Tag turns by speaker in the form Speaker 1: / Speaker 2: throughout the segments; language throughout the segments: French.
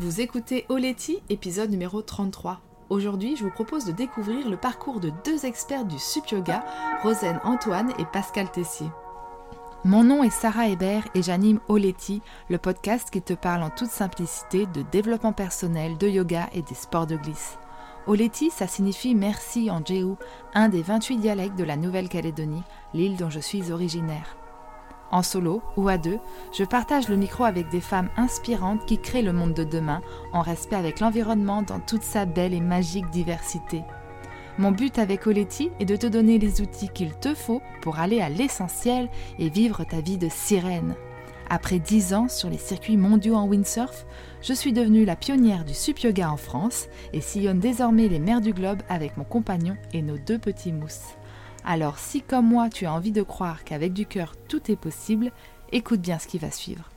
Speaker 1: Vous écoutez Oleti, épisode numéro 33. Aujourd'hui, je vous propose de découvrir le parcours de deux experts du sup yoga, Rosane Antoine et Pascal Tessier. Mon nom est Sarah Hébert et j'anime Oleti, le podcast qui te parle en toute simplicité de développement personnel, de yoga et des sports de glisse. Oleti, ça signifie merci en Jéhu, un des 28 dialectes de la Nouvelle-Calédonie, l'île dont je suis originaire. En solo ou à deux, je partage le micro avec des femmes inspirantes qui créent le monde de demain en respect avec l'environnement dans toute sa belle et magique diversité. Mon but avec Oletti est de te donner les outils qu'il te faut pour aller à l'essentiel et vivre ta vie de sirène. Après dix ans sur les circuits mondiaux en windsurf, je suis devenue la pionnière du sup yoga en France et sillonne désormais les mers du globe avec mon compagnon et nos deux petits mousses. Alors si comme moi tu as envie de croire qu'avec du cœur tout est possible, écoute bien ce qui va suivre.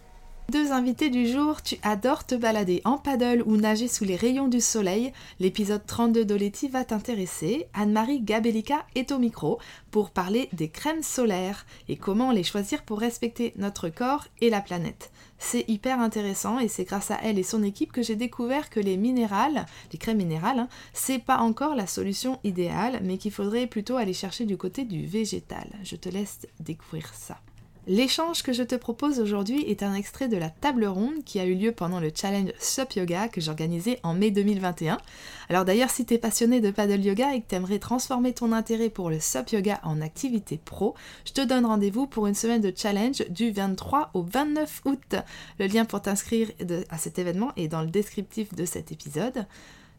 Speaker 1: Deux invités du jour, tu adores te balader en paddle ou nager sous les rayons du soleil. L'épisode 32 d'Oleti va t'intéresser. Anne-Marie Gabellica est au micro pour parler des crèmes solaires et comment les choisir pour respecter notre corps et la planète. C'est hyper intéressant et c'est grâce à elle et son équipe que j'ai découvert que les minérales, les crèmes minérales, hein, c'est pas encore la solution idéale, mais qu'il faudrait plutôt aller chercher du côté du végétal. Je te laisse découvrir ça. L'échange que je te propose aujourd'hui est un extrait de la table ronde qui a eu lieu pendant le challenge Sup Yoga que j'organisais en mai 2021. Alors d'ailleurs, si tu es passionné de paddle yoga et que tu aimerais transformer ton intérêt pour le Sup Yoga en activité pro, je te donne rendez-vous pour une semaine de challenge du 23 au 29 août. Le lien pour t'inscrire à cet événement est dans le descriptif de cet épisode.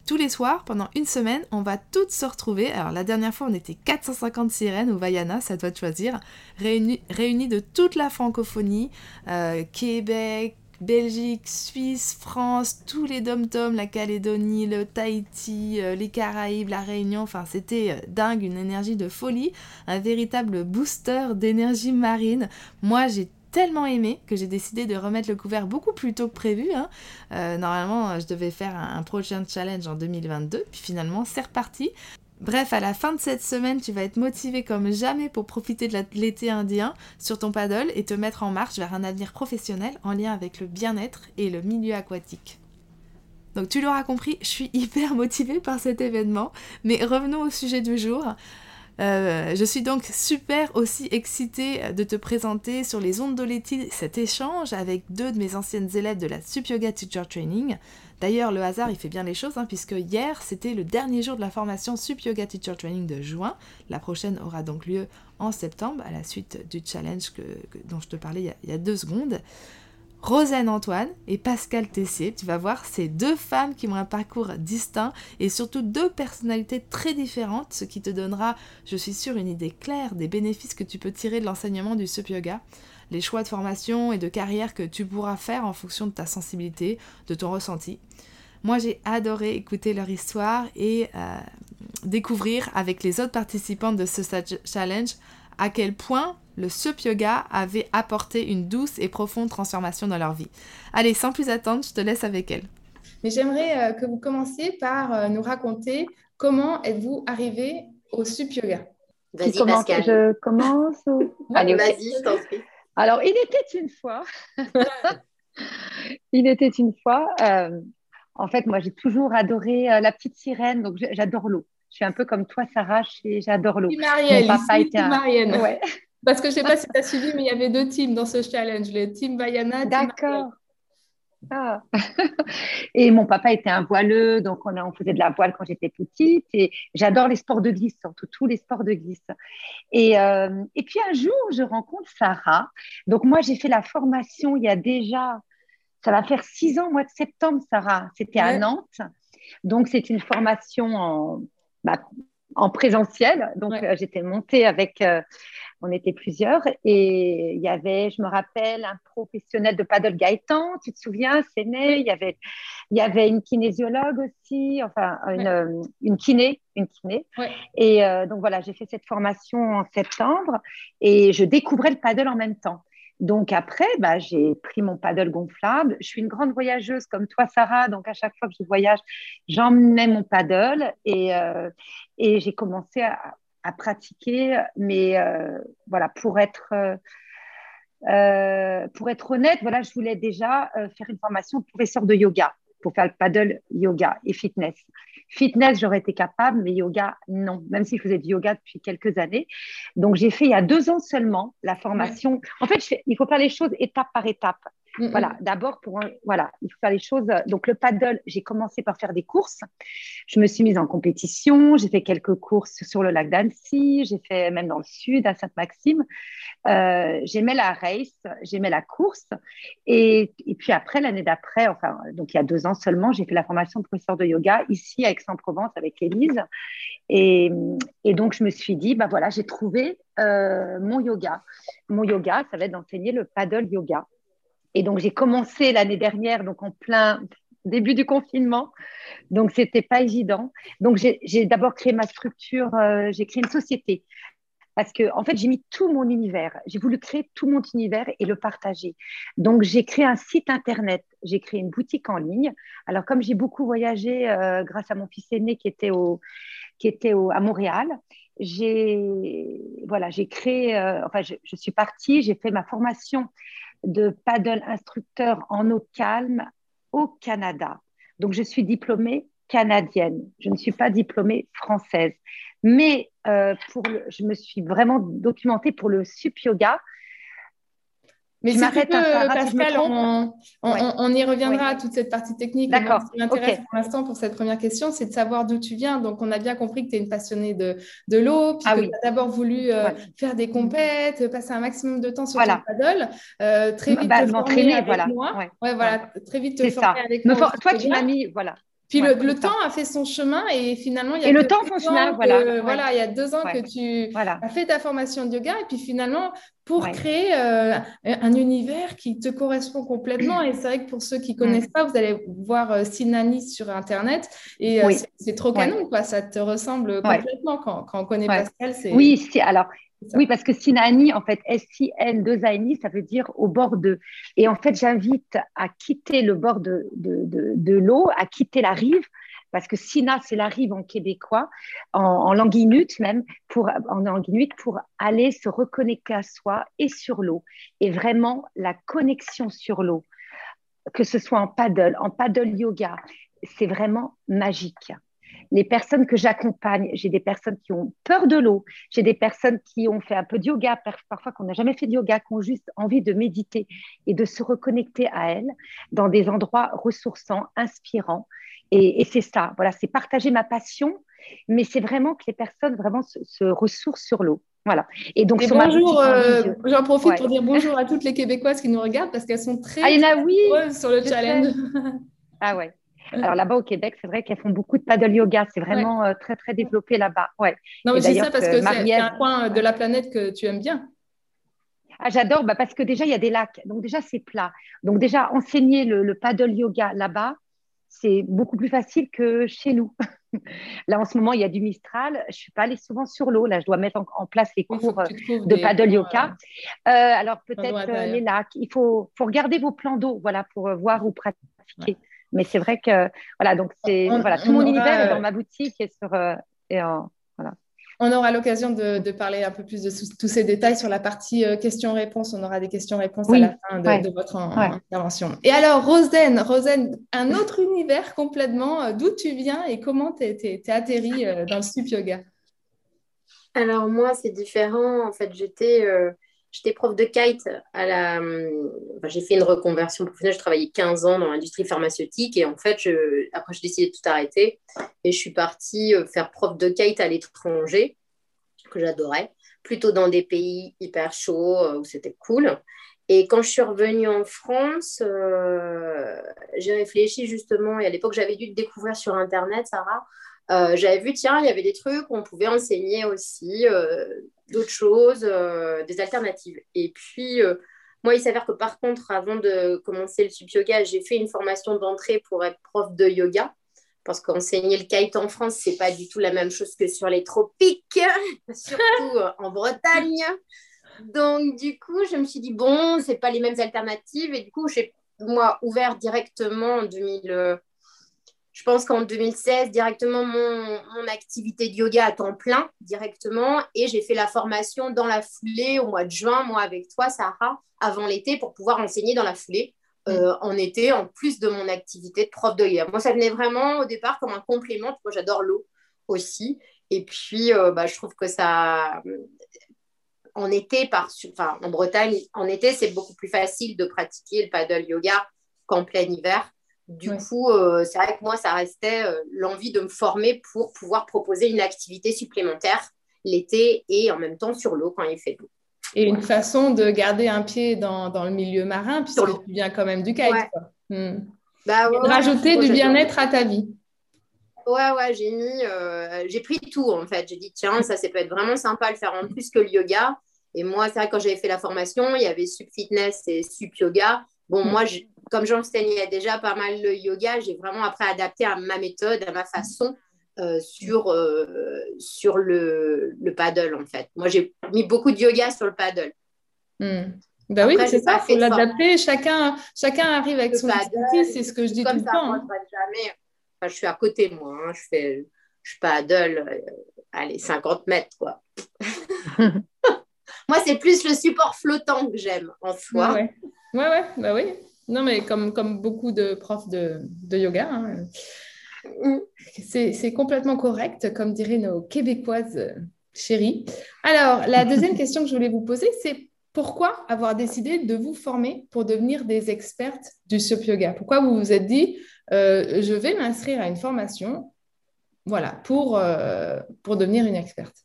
Speaker 1: Tous les soirs, pendant une semaine, on va toutes se retrouver. Alors la dernière fois, on était 450 sirènes au Vaiana, ça doit te choisir, réunies, de toute la francophonie, euh, Québec, Belgique, Suisse, France, tous les dom-toms, la Calédonie, le Tahiti, euh, les Caraïbes, la Réunion, enfin c'était euh, dingue, une énergie de folie, un véritable booster d'énergie marine. Moi j'ai tellement aimé que j'ai décidé de remettre le couvert beaucoup plus tôt que prévu. Hein. Euh, normalement, je devais faire un, prochain challenge en 2022, puis finalement, c'est reparti. Bref, à la fin de cette semaine, tu vas être motivé comme jamais pour profiter de l'été indien sur ton paddle et te mettre en marche vers un avenir professionnel en lien avec le bien-être et le milieu aquatique. Donc tu l'auras compris, je suis hyper motivée par cet événement, mais revenons au sujet du jour. Euh, je suis donc super aussi excitée de te présenter sur les ondes d'Oleti cet échange avec deux de mes anciennes élèves de la Sup Yoga Teacher Training. D'ailleurs, le hasard, il fait bien les choses, hein, puisque hier, c'était le dernier jour de la formation Sup Yoga Teacher Training de juin. La prochaine aura donc lieu en septembre, à la suite du challenge dont je te parlais il y a deux secondes. Rosane Antoine et Pascal Tessier. Tu vas voir, c'est deux femmes qui ont un parcours distinct et surtout deux personnalités très différentes, ce qui te donnera, je suis sûre, une idée claire des bénéfices que tu peux tirer de l'enseignement du sup yoga, les choix de formation et de carrière que tu pourras faire en fonction de ta sensibilité, de ton ressenti. Moi, j'ai adoré écouter leur histoire et euh, découvrir avec les autres participantes de ce challenge à quel point le Sup Yoga avait apporté une douce et profonde transformation dans leur vie. Allez, sans plus attendre, je te laisse avec elle. Mais j'aimerais euh, que vous commenciez par euh, nous raconter comment êtes-vous arrivé au Sup Yoga.
Speaker 2: Vas-y, Pascal.
Speaker 3: Je commence
Speaker 2: Allez, vas-y, je t'en prie.
Speaker 3: Alors, il était une fois. il était une fois. Euh, en fait, moi, j'ai toujours adoré la petite sirène, donc j'adore l'eau. Je suis un peu comme toi, Sarah, j'adore l'eau.
Speaker 1: Marielle, Mon papa était un... Ouais. Parce que je ne sais pas si tu as suivi, mais il y avait deux teams dans ce challenge, le team Vaiana.
Speaker 3: D'accord. Ah. et mon papa était un voileux, donc on, on faisait de la voile quand j'étais petite. Et j'adore les sports de glisse, surtout tous les sports de glisse. Et, euh, et puis un jour, je rencontre Sarah. Donc moi, j'ai fait la formation il y a déjà, ça va faire six ans, mois de septembre, Sarah. C'était à Nantes. Donc c'est une formation en, bah, en présentiel. Donc, euh, j'étais montée avec, euh, on était plusieurs, et il y avait, je me rappelle, un professionnel de paddle Gaëtan, tu te souviens, c'est né, il y avait, il y avait une kinésiologue aussi, enfin, une, euh, une kiné, une kiné. Et donc, voilà, j'ai fait cette formation en septembre, et je découvrais le paddle en même temps. Donc après, bah, j'ai pris mon paddle gonflable. Je suis une grande voyageuse comme toi, Sarah. Donc à chaque fois que je voyage, j'emmenais mon paddle et, euh, j'ai commencé à, pratiquer. Mais euh, voilà, pour être, euh, pour être honnête, voilà, je voulais déjà faire une formation de professeur de yoga. Pour faire le paddle yoga et fitness. Fitness, j'aurais été capable, mais yoga, non, même si je faisais du yoga depuis quelques années. Donc, j'ai fait il y a deux ans seulement la formation. En fait, il faut faire les choses étape par étape. Mm, voilà, mm. d'abord, pour voilà, il faut faire les choses. Donc, le paddle, j'ai commencé par faire des courses. Je me suis mise en compétition. J'ai fait quelques courses sur le lac d'Annecy. J'ai fait même dans le sud, à Sainte-Maxime. Euh, j'aimais la race, j'aimais la course. Et, et puis après, l'année d'après, enfin, donc il y a deux ans seulement, j'ai fait la formation de professeur de yoga ici à Aix-en-Provence avec Élise. Et, et, donc, je me suis dit, bah voilà, j'ai trouvé euh, mon yoga. Mon yoga, ça va être d'enseigner le paddle yoga. Et donc, j'ai commencé l'année dernière, donc en plein début du confinement. Donc, c'était pas évident. Donc, j'ai d'abord créé ma structure, euh, j'ai créé une société. Parce que, en fait, j'ai mis tout mon univers. J'ai voulu créer tout mon univers et le partager. Donc, j'ai créé un site internet. J'ai créé une boutique en ligne. Alors, comme j'ai beaucoup voyagé euh, grâce à mon fils aîné qui était, au, qui était à Montréal, j'ai voilà, créé. Euh, enfin, je, suis partie. J'ai fait ma formation de paddle instructeur en eau calme au Canada. Donc, je suis diplômée canadienne. Je ne suis pas diplômée française. Mais euh, pour je me suis vraiment documentée pour le sup yoga.
Speaker 4: Mais si tu peux, Pascal, on, y reviendra à toute cette partie technique.
Speaker 3: D'accord.
Speaker 4: Ce qui m'intéresse pour l'instant pour cette première question, c'est de savoir d'où tu viens. Donc, on a bien compris que tu es une passionnée de, de l'eau, puis ah que tu as d'abord voulu euh, faire des compètes, passer un maximum de temps sur le paddle. Euh, très vite bah, te former avec
Speaker 3: voilà.
Speaker 4: moi. Ouais. voilà, très vite te former avec moi.
Speaker 3: Toi, tu m'as mis, voilà,
Speaker 4: puis le, temps a fait son chemin et finalement, il y a
Speaker 3: et le temps chemin, voilà.
Speaker 4: voilà, il y a deux ans que tu as fait ta formation de yoga et puis finalement, pour créer euh, un univers qui te correspond complètement. Et c'est vrai que pour ceux qui ne connaissent pas, vous allez voir euh, Sinani sur Internet et euh, c'est trop canon, quoi. Ça te ressemble complètement. Quand, quand on connaît Pascal.
Speaker 3: Oui, alors oui, parce que Sinani, en fait, S-I-N-2-A-N-I, ça veut dire au bord de. Et en fait, j'invite à quitter le bord de, l'eau, à quitter la rive, parce que Sina, c'est la rive en québécois, en, en languinute même, pour, en languinute, pour aller se reconnecter à soi et sur l'eau. Et vraiment, la connexion sur l'eau, que ce soit en paddle, en paddle yoga, c'est vraiment magique les personnes que j'accompagne, j'ai des personnes qui ont peur de l'eau, j'ai des personnes qui ont fait un peu de yoga, parfois qu'on n'a jamais fait de yoga, qui ont juste envie de méditer et de se reconnecter à elles dans des endroits ressourçants, inspirants. Et, c'est ça, voilà, c'est partager ma passion, mais c'est vraiment que les personnes vraiment se, ressourcent sur l'eau. Voilà.
Speaker 4: Et donc, bonjour, euh, j'en profite pour dire bonjour à toutes les Québécoises qui nous regardent parce qu'elles sont très,
Speaker 3: ah, oui,
Speaker 4: sur le challenge.
Speaker 3: Ah ouais. Alors là-bas au Québec, c'est vrai qu'elles font beaucoup de paddle yoga. C'est vraiment euh, très très développé là-bas. Ouais.
Speaker 4: Non, mais c'est ça parce que, c'est un coin de la planète que tu aimes bien.
Speaker 3: Ah, j'adore bah, parce que déjà il y a des lacs, donc déjà c'est plat. Donc déjà enseigner le, paddle yoga là-bas, c'est beaucoup plus facile que chez nous. Là, en ce moment, il y a du Mistral. Je ne suis pas allée souvent sur l'eau. Là, je dois mettre en, place les cours euh, de paddle yoga. Euh, alors, peut-être les lacs. Il faut, faut regarder vos plans d'eau voilà, pour voir où pratiquer. Mais c'est vrai que, voilà, donc c'est, voilà, tout mon univers est dans ma boutique et sur, euh, et voilà.
Speaker 4: On aura l'occasion de, parler un peu plus de tous ces détails sur la partie euh, questions-réponses. On aura des questions-réponses à la fin de, votre intervention. Et alors, Rosen, Rosen, un autre univers complètement. Euh, d'où tu viens et comment tu es, atterri dans le stup yoga
Speaker 2: Alors, moi, c'est différent. En fait, j'étais J'étais prof de kite à la. j'ai fait une reconversion professionnelle. J'ai travaillé 15 ans dans l'industrie pharmaceutique et en fait, après, j'ai décidé de tout arrêter et je suis partie euh, faire prof de kite à l'étranger, que j'adorais, plutôt dans des pays hyper chauds euh, où c'était cool. Et quand je suis revenue en France, euh, j'ai réfléchi justement, et à l'époque, j'avais dû découvrir sur Internet, Sarah. j'avais vu, tiens, il y avait des trucs, on pouvait enseigner aussi d'autres choses, euh, des alternatives. Et puis, euh, moi, il s'avère que par contre, avant de commencer le sup yoga, j'ai fait une formation d'entrée pour être prof de yoga. Parce qu'enseigner le kite en France, c'est pas du tout la même chose que sur les tropiques, surtout en Bretagne. Donc, du coup, je me suis dit, bon, c'est pas les mêmes alternatives. Et du coup, j'ai, moi, ouvert directement en 2000, je pense qu'en 2016, directement, mon, activité de yoga à temps plein, directement. Et j'ai fait la formation dans la foulée au mois de juin, moi avec toi, Sarah, avant l'été, pour pouvoir enseigner dans la foulée, euh, en été, en plus de mon activité de prof de yoga. Moi, ça venait vraiment au départ comme un complément. Moi, j'adore l'eau aussi. Et puis, euh, bah, je trouve que ça, en été, par, enfin, en Bretagne, en été, c'est beaucoup plus facile de pratiquer le paddle yoga qu'en plein hiver. Du coup, euh, c'est vrai que moi, ça restait l'envie de me former pour pouvoir proposer une activité supplémentaire l'été et en même temps sur l'eau quand il fait beau.
Speaker 4: Et une façon de garder un pied dans, dans le milieu marin, puisque tu viens quand même du kite. Hmm. Bah rajouter du bien-être à ta vie.
Speaker 2: Ouais, ouais, j'ai mis, euh, j'ai pris tout en fait. J'ai dit, tiens, ça, ça peut être vraiment sympa de le faire en plus que le yoga. Et moi, c'est vrai, quand j'avais fait la formation, il y avait Sup Fitness et Sup Yoga. Bon, hmm. moi, comme j'enseignais déjà pas mal le yoga, j'ai vraiment après adapté à ma méthode, à ma façon. Euh, sur, euh, sur le, le, paddle, en fait. Moi, j'ai mis beaucoup de yoga sur le paddle.
Speaker 4: Hmm. Ben oui, c'est ça, il faut l'adapter. Chacun, chacun arrive avec son expertise, c'est ce que je dis tout le temps.
Speaker 2: Jamais... enfin, je suis à côté moi, hein. je, fais, je paddle, euh, allez, 50 mètres, quoi. moi, c'est plus le support flottant que j'aime en soi.
Speaker 4: Ouais, ouais, ouais, bah oui. Non, mais comme, comme beaucoup de profs de, de yoga. Hein. C'est complètement correct, comme diraient nos Québécoises euh, chéries. Alors, la deuxième question que je voulais vous poser, c'est pourquoi avoir décidé de vous former pour devenir des expertes du SUP Yoga? Pourquoi vous vous êtes dit, euh, je vais m'inscrire à une formation voilà, pour, euh, pour devenir une experte?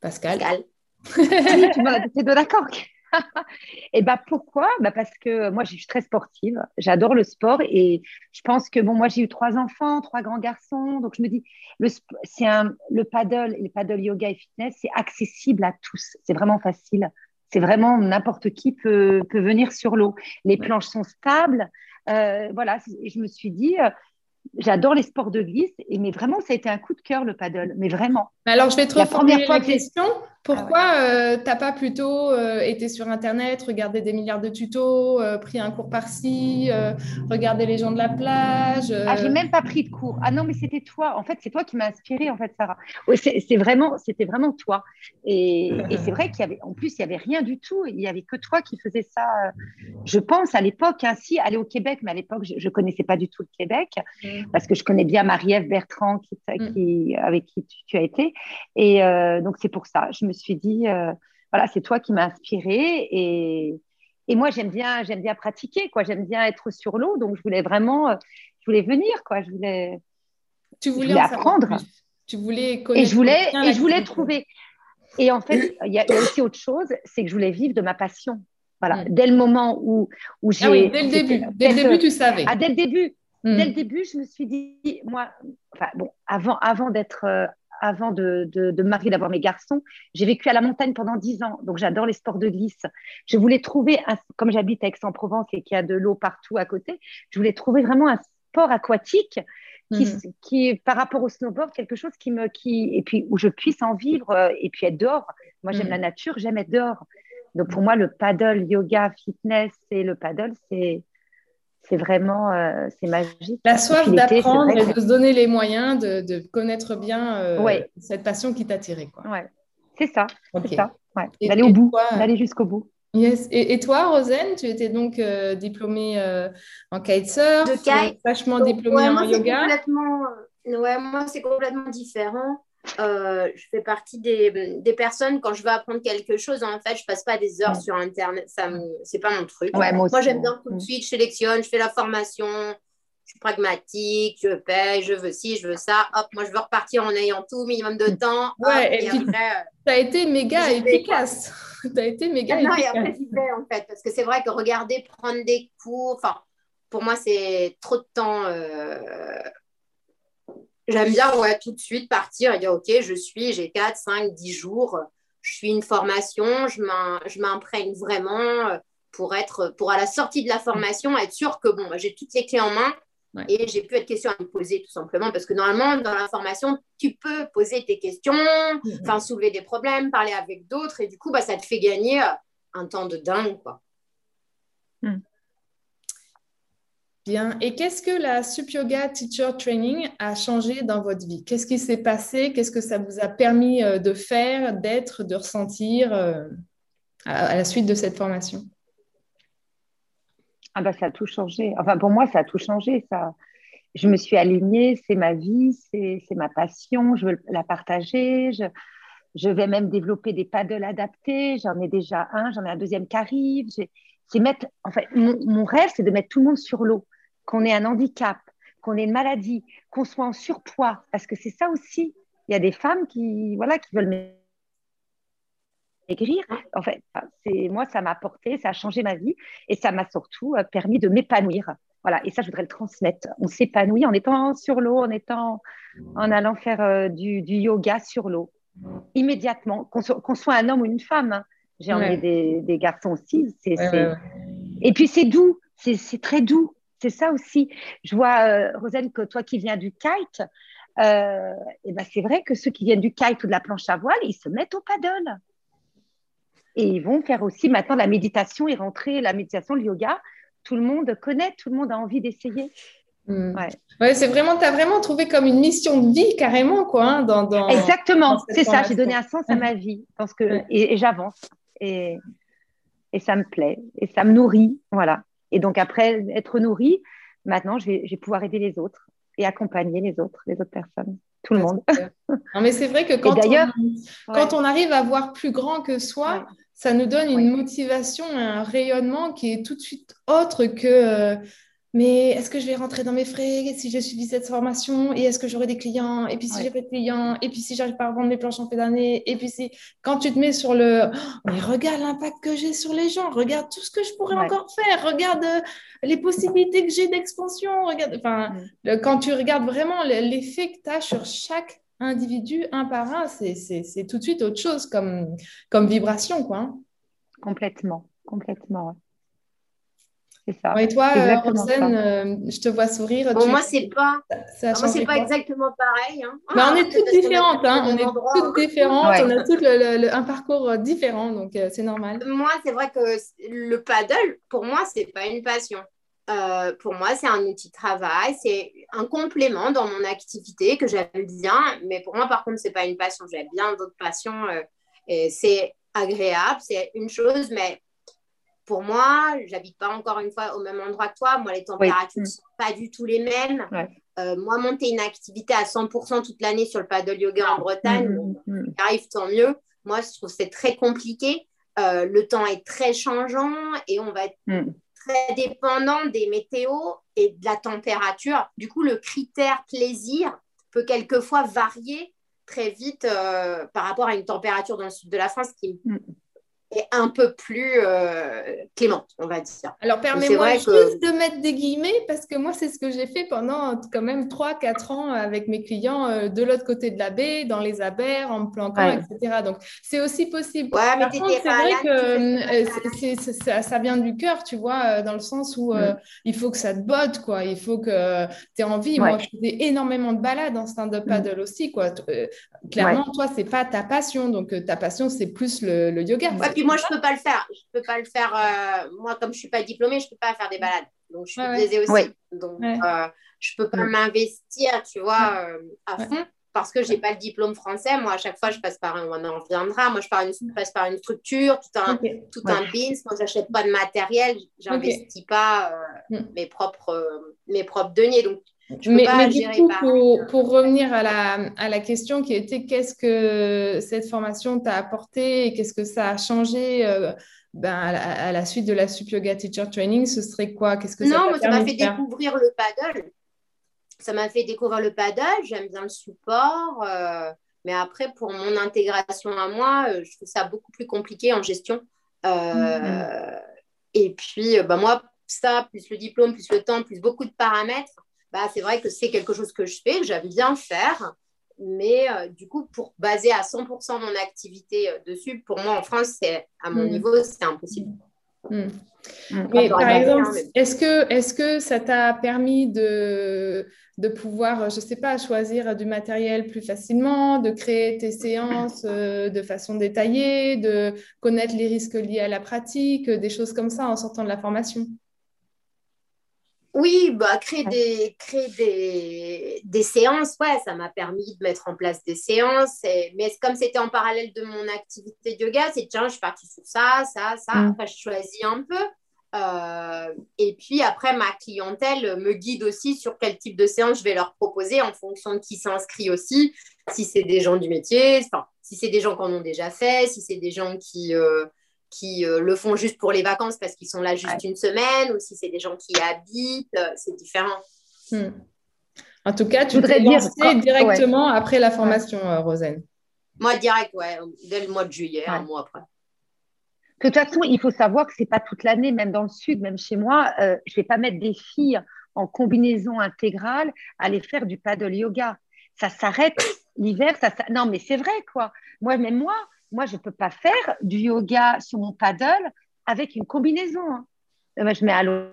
Speaker 4: Pascal
Speaker 3: Pascal. tu es d'accord et bah pourquoi? Bah Parce que moi, je suis très sportive, j'adore le sport et je pense que bon, moi, j'ai eu trois enfants, trois grands garçons, donc je me dis, le, c'est un, le paddle, le paddle yoga et fitness, c'est accessible à tous, c'est vraiment facile. C'est vraiment n'importe qui peut, peut venir sur l'eau. Les planches sont stables. Euh, voilà, je me suis dit, euh, j'adore les sports de glisse, et, mais vraiment, ça a été un coup de cœur le paddle, mais vraiment.
Speaker 4: Alors, je vais te reformuler la question. Pourquoi ah euh, tu n'as pas plutôt euh, été sur Internet, regardé des milliards de tutos, euh, pris un cours par-ci, regardé les gens de la plage
Speaker 3: Ah, j'ai même pas pris de cours. Ah non, mais c'était toi. En fait, c'est toi qui m'as inspiré, en fait, Sarah. c'est vraiment, c'était vraiment toi. Et, c'est vrai qu'il y avait, en plus, il y avait rien du tout. Il y avait que toi qui faisais ça. Je pense à l'époque, ainsi, aller au Québec, mais à l'époque, je, ne connaissais pas du tout le Québec mm. parce que je connais bien Marie-Ève Bertrand, qui, mm. avec qui tu, tu, as été. Et donc c'est pour ça. Je me suis dit, euh, voilà, c'est toi qui m'as inspiré et, et moi j'aime bien, j'aime bien pratiquer, quoi. J'aime bien être sur l'eau, donc je voulais vraiment, euh, je voulais venir, quoi. Je voulais,
Speaker 4: tu voulais, apprendre. Tu voulais
Speaker 3: connaître. Et je voulais, et je voulais trouver. Et en fait, il y, a aussi autre chose, c'est que je voulais vivre de ma passion. Voilà, mm. dès le moment où, où j'ai. Ah
Speaker 4: oui, dès le début. Dès le début, tu savais.
Speaker 3: Ah, dès le début. Dès le début, je me suis dit, moi, enfin, bon, avant, avant d'être euh, avant de, de, me marier, d'avoir mes garçons, j'ai vécu à la montagne pendant dix ans. Donc, j'adore les sports de glisse. Je voulais trouver, comme j'habite à Aix-en-Provence et qu'il y a de l'eau partout à côté, je voulais trouver vraiment un sport aquatique qui, mhm. qui par rapport au snowboard, quelque chose qui me, qui, et puis où je puisse en vivre euh, et puis être dehors. Moi, j'aime mhm. la nature, j'aime être dehors. Donc, pour moi, le paddle, yoga, fitness et le paddle, c'est, c'est vraiment euh, c'est magique.
Speaker 4: La soif d'apprendre et de se donner les moyens de, connaître bien euh, cette passion qui t'a tiré.
Speaker 3: Ouais. C'est ça. ça. D'aller au bout, d'aller jusqu'au bout.
Speaker 4: Yes. Et, toi, Rosane, tu étais donc euh, diplômée en kitesurf,
Speaker 2: de kite.
Speaker 4: vachement diplômée en yoga.
Speaker 2: Complètement... Ouais, moi, c'est complètement différent. Euh, je fais partie des, des, personnes, quand je veux apprendre quelque chose, en fait, je passe pas des heures sur Internet. Ça c'est pas mon truc. moi, j'aime bien tout de suite, je sélectionne, je fais la formation, je suis pragmatique, je paye, je veux ci, je veux ça. Hop, moi, je veux repartir en ayant tout minimum de temps.
Speaker 4: Ouais, et, puis, après, tu as été méga efficace. tu as été méga
Speaker 2: non, efficace. Non, et après, fait, en fait, parce que c'est vrai que regarder, prendre des cours, enfin, pour moi, c'est trop de temps. Euh, J'aime bien ouais, tout de suite partir et dire OK, je suis, j'ai 4, 5, 10 jours, je suis une formation, je m'imprègne vraiment euh, pour être, pour à la sortie de la formation, être sûr que bon, j'ai toutes les clés en main et j'ai plus de questions à me poser tout simplement parce que normalement, dans la formation, tu peux poser tes questions, mm-hmm. soulever des problèmes, parler avec d'autres et du coup, bah, ça te fait gagner euh, un temps de dingue. Quoi. Mm.
Speaker 4: Bien. Et qu'est-ce que la Sup Yoga Teacher Training a changé dans votre vie? Qu'est-ce qui s'est passé? Qu'est-ce que ça vous a permis euh, de faire, d'être, de ressentir euh? à, la suite de cette formation?
Speaker 3: Ah bah, Ça a tout changé. Enfin, pour moi, ça a tout changé. Ça. Je me suis alignée, c'est ma vie, c'est ma passion, je veux la partager. Je, je vais même développer des paddles adaptés. J'en ai déjà un, j'en ai un deuxième qui arrive. C'est mettre, en fait, mon, rêve, c'est de mettre tout le monde sur l'eau, qu'on ait un handicap, qu'on ait une maladie, qu'on soit en surpoids, parce que c'est ça aussi. Il y a des femmes qui, voilà, qui veulent maigrir. En fait, c'est moi, ça m'a apporté, ça a changé ma vie et ça m'a surtout euh, permis de m'épanouir. Voilà, et ça, je voudrais le transmettre. On s'épanouit en étant sur l'eau, en étant, en allant faire euh, du, yoga sur l'eau immédiatement, qu'on soit, un homme ou une femme. Hein. J'ai emmené des, garçons aussi. Et puis c'est doux, c'est très doux. C'est ça aussi. Je vois, euh, Rosane, que toi qui viens du kite, euh, et ben c'est vrai que ceux qui viennent du kite ou de la planche à voile, ils se mettent au paddle. Et ils vont faire aussi maintenant la méditation et rentrer la méditation, le yoga. Tout le monde connaît, tout le monde a envie d'essayer.
Speaker 4: Mm. Ouais. c'est vraiment, tu as vraiment trouvé comme une mission de vie carrément, quoi. Hein, dans,
Speaker 3: Exactement, c'est ça. J'ai donné un sens à ma vie parce que, et, j'avance. Et, et ça me plaît. Et ça me nourrit. Voilà. Et donc, après être nourrie, maintenant, je vais, je vais pouvoir aider les autres et accompagner les autres, les autres personnes. Tout le monde.
Speaker 4: non, mais c'est vrai que quand, on, quand on arrive à voir plus grand que soi, ça nous donne une motivation, un rayonnement qui est tout de suite autre que. Euh, mais est-ce que je vais rentrer dans mes frais si je suivi cette formation? Et est-ce que j'aurai des clients? Et puis si j'ai pas de clients? Et puis si j'arrive pas à vendre mes planches en fin d'année? Et puis si quand tu te mets sur le oh, mais regarde l'impact que j'ai sur les gens. Regarde tout ce que je pourrais encore faire. Regarde euh, les possibilités que j'ai d'expansion. Regarde enfin mm. quand tu regardes vraiment l'effet que tu as sur chaque individu un par un c'est tout de suite autre chose comme comme vibration quoi hein.
Speaker 3: complètement
Speaker 4: ça. Et toi, Roxane, euh, je te vois sourire.
Speaker 2: Moi, c'est pas, moi, c'est pas exactement pareil. Hein.
Speaker 4: Mais on est toutes différentes. On, hein. on est toutes différentes. On a toutes un parcours euh, différent, donc euh, c'est normal.
Speaker 2: Moi, c'est vrai que le paddle, pour moi, c'est pas une passion. pour moi, c'est un outil de travail, c'est un complément dans mon activité que j'aime bien. Mais pour moi, par contre, c'est pas une passion. J'ai bien d'autres passions. et c'est agréable, c'est une chose, mais pour moi, j'habite pas encore une fois au même endroit que toi. Moi, les températures ne mm. sont pas du tout les mêmes. Euh, moi, monter une activité à 100% toute l'année sur le paddle yoga en Bretagne, mm, mm, arrive tant mieux. Moi, je trouve que c'est très compliqué. Euh, le temps est très changeant et on va être très dépendant des météos et de la température. Du coup, le critère plaisir peut quelquefois varier très vite euh, par rapport à une température dans le sud de la France qui est un peu plus euh, clémente, on va dire.
Speaker 4: Alors, permets-moi juste de mettre des guillemets parce que moi, c'est ce que j'ai fait pendant quand même 3-4 ans avec mes clients euh, de l'autre côté de la baie, dans les abers, en me planquant, etc. Donc, c'est aussi possible.
Speaker 2: Ouais, mais c'est vrai
Speaker 4: que euh, ça, vient du cœur, tu vois, dans le sens où mm. il faut que ça te botte, quoi. Il faut que tu aies envie. Moi, je faisais énormément de balades en stand-up mm. paddle aussi, quoi. clairement, toi, c'est pas ta passion. Donc, ta passion, c'est plus le, le yoga
Speaker 2: puis moi, je ne peux pas le faire. Je peux pas le faire. Euh, moi, comme je ne suis pas diplômée, je ne peux pas faire des balades. Donc, je suis ouais, aussi. Donc, euh, je ne peux pas m'investir, tu vois, euh, à fond parce que je n'ai pas le diplôme français. Moi, à chaque fois, je passe par un, on en reviendra. Moi, je, passe par une structure, tout un, tout un BINS. Moi, je n'achète pas de matériel. Je n'investis pas mm. mes, propres, mes propres deniers. Donc,
Speaker 4: mais, du coup, pour, revenir à la, à la, question qui était qu'est-ce que cette formation t'a apporté et qu'est-ce que ça a changé euh, ben, à, la, suite de la Sup Yoga Teacher Training, ce serait quoi? Qu'est-ce que
Speaker 2: Non, ça m'a fait découvrir le paddle. Ça m'a fait découvrir le paddle. J'aime bien le support. Euh, mais après, pour mon intégration à moi, euh, je trouve ça beaucoup plus compliqué en gestion. Mm-hmm. Et puis, ben, moi, ça, plus le diplôme, plus le temps, plus beaucoup de paramètres, bah, c'est vrai que c'est quelque chose que je fais, que j'aime bien faire. Mais euh, du coup, pour baser à 100% mon activité euh, dessus, pour moi en France, c'est à mon mm. niveau, c'est impossible.
Speaker 4: Mm. Mm. par exemple, est-ce que, est que ça t'a permis de, de pouvoir, je ne sais pas, choisir du matériel plus facilement, de créer tes séances euh, de façon détaillée, de connaître les risques liés à la pratique, des choses comme ça en sortant de la formation?
Speaker 2: Oui, bah, créer, des, créer des, des séances, ouais, ça m'a permis de mettre en place des séances. Et, mais comme c'était en parallèle de mon activité de yoga, c'est tiens, je suis partie sur ça, ça, ça. Mm. Après, je choisis un peu. Euh, et puis après, ma clientèle me guide aussi sur quel type de séance je vais leur proposer en fonction de qui s'inscrit aussi. Si c'est des gens du métier, si c'est des gens qui en ont déjà fait, si c'est des gens qui, euh, qui euh, le font juste pour les vacances parce qu'ils sont là juste une semaine, ou si c'est des gens qui habitent, c'est différent.
Speaker 4: Hmm. En tout cas, tu voudrais dire directement après la formation, Rosen
Speaker 2: Moi, direct, ouais, dès le mois de juillet, un mois après.
Speaker 3: De toute façon, il faut savoir que ce n'est pas toute l'année, même dans le sud, même chez moi, euh, je ne vais pas mettre des filles en combinaison intégrale à aller faire du paddle yoga. Ça s'arrête l'hiver. Ça, Non, mais c'est vrai, quoi. Moi, même moi, moi, je ne peux pas faire du yoga sur mon paddle avec une combinaison. Hein. Euh, je mets à l'eau.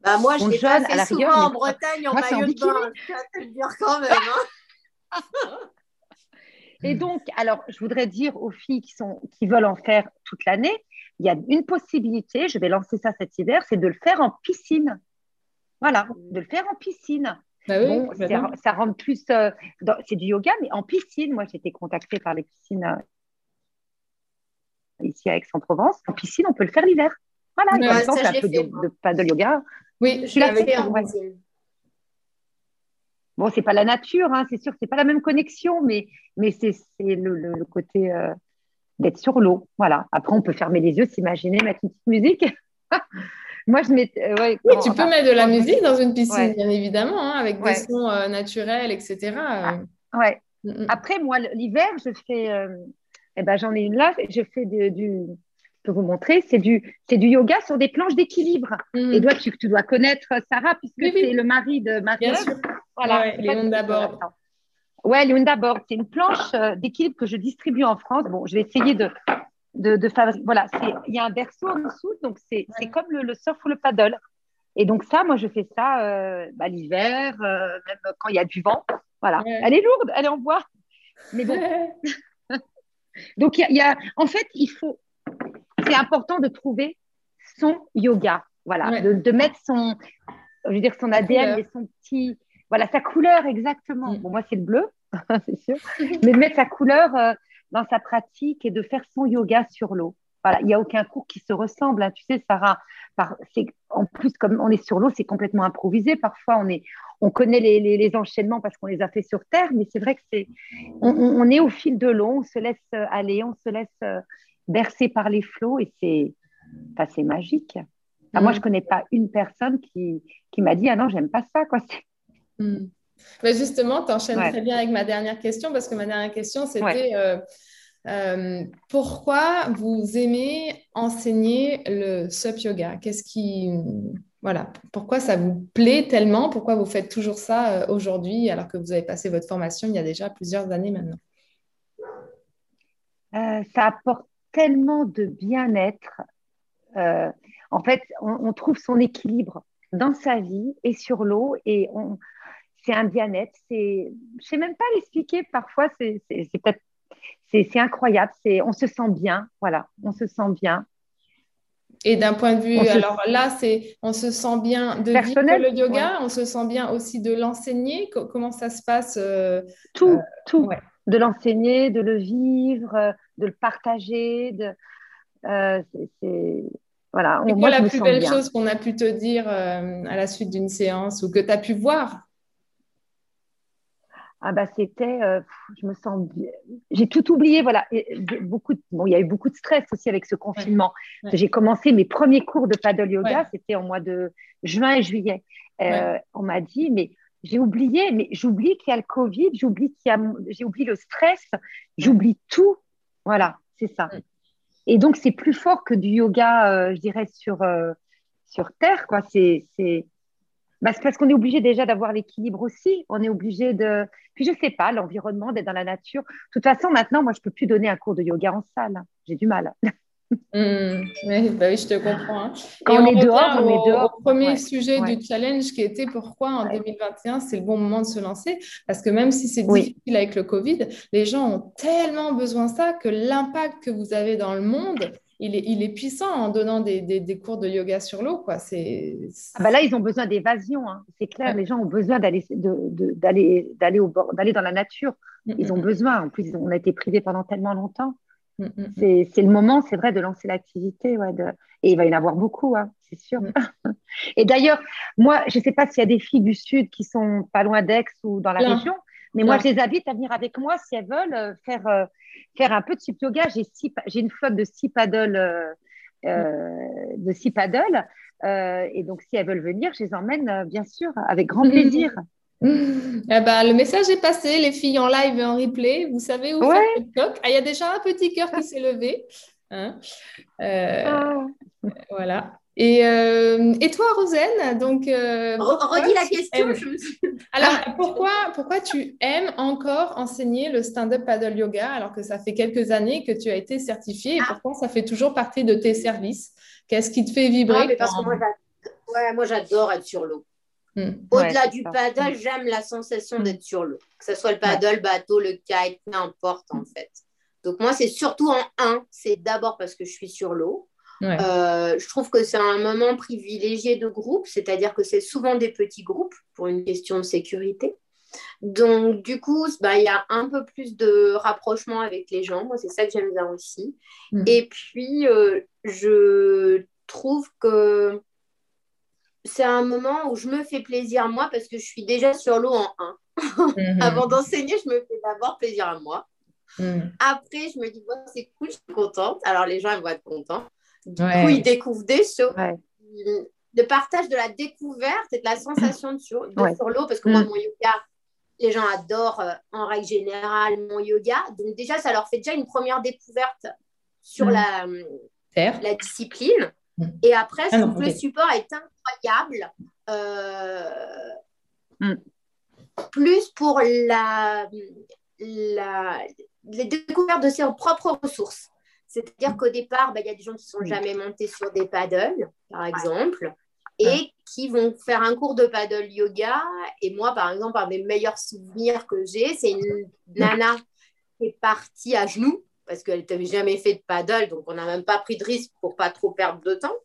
Speaker 2: Bah, moi, je l'ai pas fait souvent en Bretagne en maillot de bain. Ça te dire quand même. Hein.
Speaker 3: Et donc, alors, je voudrais dire aux filles qui, sont, qui veulent en faire toute l'année, il y a une possibilité, je vais lancer ça cet hiver, c'est de le faire en piscine. Voilà, de le faire en piscine. Bah bon, ça rentre plus, euh, c'est du yoga, mais en piscine. Moi, j'ai été contactée par les piscines euh, ici à Aix-en-Provence. En piscine, on peut le faire l'hiver. Voilà, ouais, ça, un peu de, pas de yoga.
Speaker 2: Oui, je l'ai fait en piscine.
Speaker 3: Bon, c'est pas la nature, hein, c'est sûr, c'est pas la même connexion, mais, mais c'est le, côté euh, d'être sur l'eau. Voilà. Après, on peut fermer les yeux, s'imaginer, mettre une petite musique.
Speaker 4: Moi, je mets. Euh, oui, tu peux mettre de la musique dans une piscine, bien évidemment, hein, avec des sons euh, naturels, etc.
Speaker 3: Ah, ouais. Mm, mm. Après, moi, l'hiver, je fais. eh ben, j'en ai une là. Je fais du, je peux vous montrer, c'est du, c'est du yoga sur des planches d'équilibre. Mm. Et toi, tu, tu, dois connaître Sarah, puisque c'est le mari de Marie.
Speaker 4: Bien sûr. Voilà. Ouais, Léonda Board.
Speaker 3: Ouais, Léonda Board. C'est une planche euh, d'équilibre que je distribue en France. Bon, je vais essayer de, de, de fabriquer. Voilà, il y a un berceau en dessous, donc c'est comme le, surf ou le paddle. Et donc ça, moi, je fais ça euh, bah, l'hiver, euh, même quand il y a du vent. Voilà. Elle est lourde, elle est en bois. Mais bon. donc, il y, y, a, en fait, il faut, c'est important de trouver son yoga. Voilà, de, mettre son, je veux dire, son ADN et son petit, voilà, sa couleur exactement. Mm. Bon, moi, c'est le bleu, c'est sûr, mais de mettre sa couleur euh, dans sa pratique et de faire son yoga sur l'eau. Voilà, il n'y a aucun cours qui se ressemble. Hein. Tu sais, Sarah, par, en plus, comme on est sur l'eau, c'est complètement improvisé. Parfois, on, est, on connaît les, les, enchaînements parce qu'on les a fait sur Terre, mais c'est vrai que c'est, on, on, est au fil de l'eau, on se laisse euh, aller, on se laisse euh, bercé par les flots et c'est enfin, magique. Moi, mm. je ne connais pas une personne qui, qui m'a dit Ah non, j'aime pas ça. Quoi.
Speaker 4: Mm. Mais justement, tu enchaînes très bien avec ma dernière question parce que ma dernière question, c'était euh, euh, pourquoi vous aimez enseigner le SUP yoga? Qu'est-ce qui. Voilà, pourquoi ça vous plaît tellement? Pourquoi vous faites toujours ça euh, aujourd'hui alors que vous avez passé votre formation il y a déjà plusieurs années maintenant?
Speaker 3: Ça apporte tellement de bien-être. Euh, en fait, on, trouve son équilibre dans sa vie et sur l'eau et c'est un bien-être. C'est, je sais même pas l'expliquer. Parfois, c'est, incroyable. C'est, on se sent bien. Voilà, on se sent bien.
Speaker 4: Et d'un point de vue, alors là, c'est on se sent bien de vivre le yoga, on se sent bien aussi de l'enseigner. Comment ça se passe euh,
Speaker 3: Tout, euh, tout. De l'enseigner, de le vivre, de le partager. De, euh, c'est, voilà.
Speaker 4: C'est quoi la plus belle chose qu'on a pu te dire euh, à la suite d'une séance ou que tu as pu voir?
Speaker 3: Ah bah c'était, euh, je me sens, j'ai tout oublié, voilà. beaucoup, bon, il y a eu beaucoup de stress aussi avec ce confinement. J'ai commencé mes premiers cours de paddle yoga, c'était en mois de juin et juillet. on m'a dit, mais j'ai oublié, mais j'oublie qu'il y a le Covid, j'oublie qu'il y a, j'ai oublié le stress, j'oublie tout. Voilà, c'est ça. Et donc, c'est plus fort que du yoga, euh, je dirais, sur, euh, sur Terre. Quoi. C'est, c'est... Bah, parce qu'on est obligé déjà d'avoir l'équilibre aussi. On est obligé de. Puis, je ne sais pas, l'environnement, d'être dans la nature. De toute façon, maintenant, moi, je ne peux plus donner un cours de yoga en salle. J'ai du mal.
Speaker 4: Mmh. oui, bah oui, je te comprends. Hein.
Speaker 3: Quand on, est dehors, on est dehors.
Speaker 4: Au premier sujet du challenge qui était pourquoi en 2021 c'est le bon moment de se lancer? Parce que même si c'est difficile avec le Covid, les gens ont tellement besoin de ça que l'impact que vous avez dans le monde, il est, il est puissant en donnant des, des, cours de yoga sur l'eau. Quoi. C'est,
Speaker 3: ah bah là, ils ont besoin d'évasion. Hein. C'est clair, les gens ont besoin d'aller, de, d'aller, d'aller, au bord, d'aller dans la nature. Mm, ils ont mm, besoin. En plus, on a été privés pendant tellement longtemps. C'est, c'est le moment, c'est vrai, de lancer l'activité. Ouais, de... Et il va y en avoir beaucoup, hein, c'est sûr. Et d'ailleurs, moi, je ne sais pas s'il y a des filles du Sud qui sont pas loin d'Aix ou dans la région, mais moi, je les invite à venir avec moi si elles veulent euh, faire, euh, faire un peu de sup yoga. J'ai, une flotte de six paddles. Euh, de six paddles. et donc, si elles veulent venir, je les emmène, bien sûr, avec grand plaisir.
Speaker 4: Eh ben, le message est passé, les filles en live et en replay. Vous savez où faire TikTok Ah, il y a déjà un petit cœur qui s'est levé. Hein ah. Voilà. Et, euh, et, toi, Rosane, donc.
Speaker 2: Euh, redis la question.
Speaker 4: Alors, pourquoi, pourquoi tu aimes encore enseigner le stand-up paddle yoga alors que ça fait quelques années que tu as été certifiée et ah. pourquoi ça fait toujours partie de tes services? Qu'est-ce qui te fait vibrer?
Speaker 2: Ah, moi, j'adore être sur l'eau. Hmm. Au-delà du paddle, j'aime la sensation hmm. d'être sur l'eau. Que ce soit le paddle, bateau, le kite, n'importe en fait. Donc, moi, c'est surtout en un. C'est d'abord parce que je suis sur l'eau. Euh, je trouve que c'est un moment privilégié de groupe, c'est-à-dire que c'est souvent des petits groupes pour une question de sécurité. Donc, du coup, bah, il y a un peu plus de rapprochement avec les gens. Moi, c'est ça que j'aime bien aussi. Mm. Et puis, euh, je trouve que c'est un moment où je me fais plaisir moi parce que je suis déjà sur l'eau en 1. Mm-hmm. Avant d'enseigner, je me fais d'abord plaisir à moi. Mm. Après, je me dis, bon, c'est cool, je suis contente. Alors, les gens vont être contents. Du coup, ils découvrent des choses. Le partage de la découverte et de la sensation de sur, l'eau, parce que moi, mm. mon yoga, les gens adorent euh, en règle générale mon yoga. Donc, déjà, ça leur fait déjà une première découverte sur mm. la, la discipline. Mm. Et après, je ah trouve que le support est incroyable. Euh, plus pour la, la, les découvertes de ses propres ressources. C'est-à-dire qu'au départ, bah, il y a des gens qui ne sont jamais montés sur des paddles, par exemple, et qui vont faire un cours de paddle yoga. Et moi, par exemple, un des meilleurs souvenirs que j'ai, c'est une nana qui est partie à genoux parce qu'elle n'avait jamais fait de paddle, donc on n'a même pas pris de risque pour pas trop perdre de temps.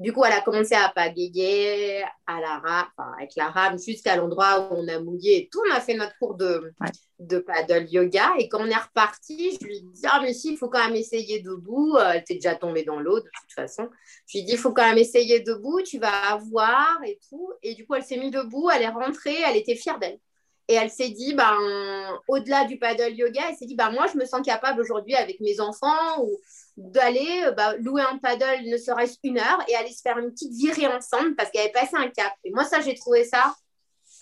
Speaker 2: Du coup, elle a commencé à pagayer à la rame, avec la rame jusqu'à l'endroit où on a mouillé et tout. On a fait notre cours de, de paddle yoga. Et quand on est reparti, je lui ai dit Ah, mais si, il faut quand même essayer debout. Euh, elle était déjà tombée dans l'eau de toute façon. Je lui ai dit Il faut quand même essayer debout, tu vas voir et tout. Et du coup, elle s'est mise debout, elle est rentrée, elle était fière d'elle. Et elle s'est dit, ben, au-delà du paddle yoga, elle s'est dit, ben, moi, je me sens capable aujourd'hui avec mes enfants ou d'aller euh, bah, louer un paddle, ne serait-ce une heure, et aller se faire une petite virée ensemble parce qu'elle avait passé un cap. Et moi, ça, j'ai trouvé ça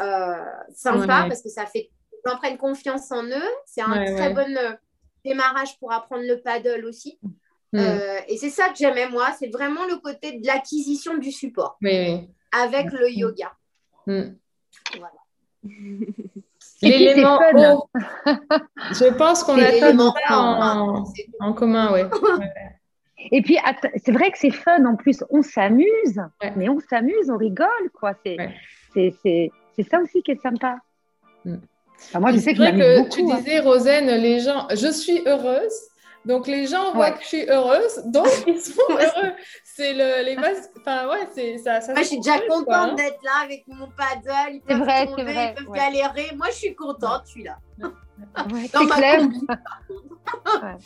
Speaker 2: euh, sympa parce que ça fait qu'ils prennent confiance en eux. C'est un très bon euh, démarrage pour apprendre le paddle aussi. Mm. et c'est ça que j'aimais, moi. C'est vraiment le côté de l'acquisition du support avec le yoga. Mm. Voilà.
Speaker 4: L'élément Je pense qu'on a tout en, en, commun, oui.
Speaker 3: Et puis, c'est vrai que c'est fun en plus. On s'amuse, mais on s'amuse, on rigole, quoi. C'est ça aussi qui est sympa.
Speaker 4: Mm. moi, je sais que, que tu hein. disais, Rosaine, les gens, je suis heureuse, donc les gens voient que je suis heureuse, donc ils sont heureux. C'est le, les bases. Enfin, ouais, c'est ça.
Speaker 2: Moi, je suis déjà contente hein. d'être là avec mon paddle. Ils peuvent vrai, tomber, vrai, ils peuvent galérer. Moi, je suis contente, je suis là.
Speaker 3: Dans ma clair. combi.
Speaker 4: ah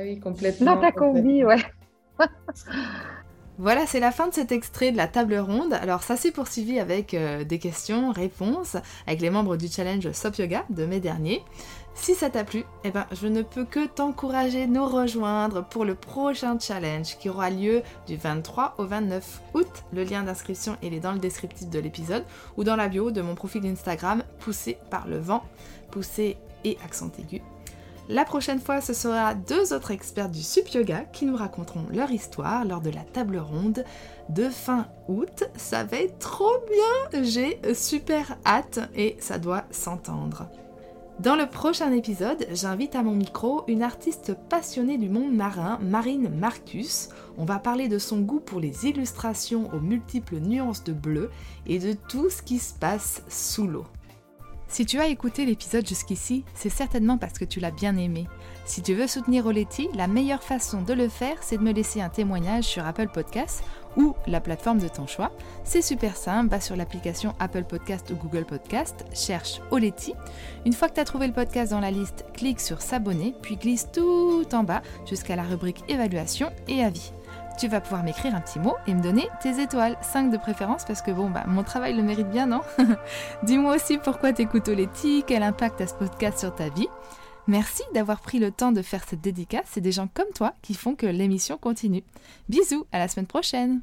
Speaker 4: oui, complètement.
Speaker 3: Dans ta combi, ouais.
Speaker 4: Voilà, c'est la fin de cet extrait de la table ronde. Alors ça s'est poursuivi avec euh, des questions, réponses, avec les membres du challenge Sop Yoga de mai dernier. Si ça t'a plu, eh ben, je ne peux que t'encourager à nous rejoindre pour le prochain challenge qui aura lieu du 23 au 29 août. Le lien d'inscription est dans le descriptif de l'épisode ou dans la bio de mon profil Instagram poussé par le vent, poussé et accent aigu. La prochaine fois, ce sera deux autres experts du sup yoga qui nous raconteront leur histoire lors de la table ronde de fin août. Ça va être trop bien, j'ai super hâte et ça doit s'entendre. Dans le prochain épisode, j'invite à mon micro une artiste passionnée du monde marin, Marine Marcus. On va parler de son goût pour les illustrations aux multiples nuances de bleu et de tout ce qui se passe sous l'eau.
Speaker 1: Si tu as écouté l'épisode jusqu'ici, c'est certainement parce que tu l'as bien aimé. Si tu veux soutenir Oleti, la meilleure façon de le faire, c'est de me laisser un témoignage sur Apple Podcasts ou la plateforme de ton choix. C'est super simple, va sur l'application Apple Podcast ou Google Podcast, cherche Oleti. Une fois que tu as trouvé le podcast dans la liste, clique sur s'abonner, puis glisse tout en bas jusqu'à la rubrique évaluation et avis tu vas pouvoir m'écrire un petit mot et me donner tes étoiles, 5 de préférence parce que bon bah mon travail le mérite bien, non? Dis-moi aussi pourquoi t'écoutes Oleti, quel impact a ce podcast sur ta vie? Merci d'avoir pris le temps de faire cette dédicace, c'est des gens comme toi qui font que l'émission continue. Bisous, à la semaine prochaine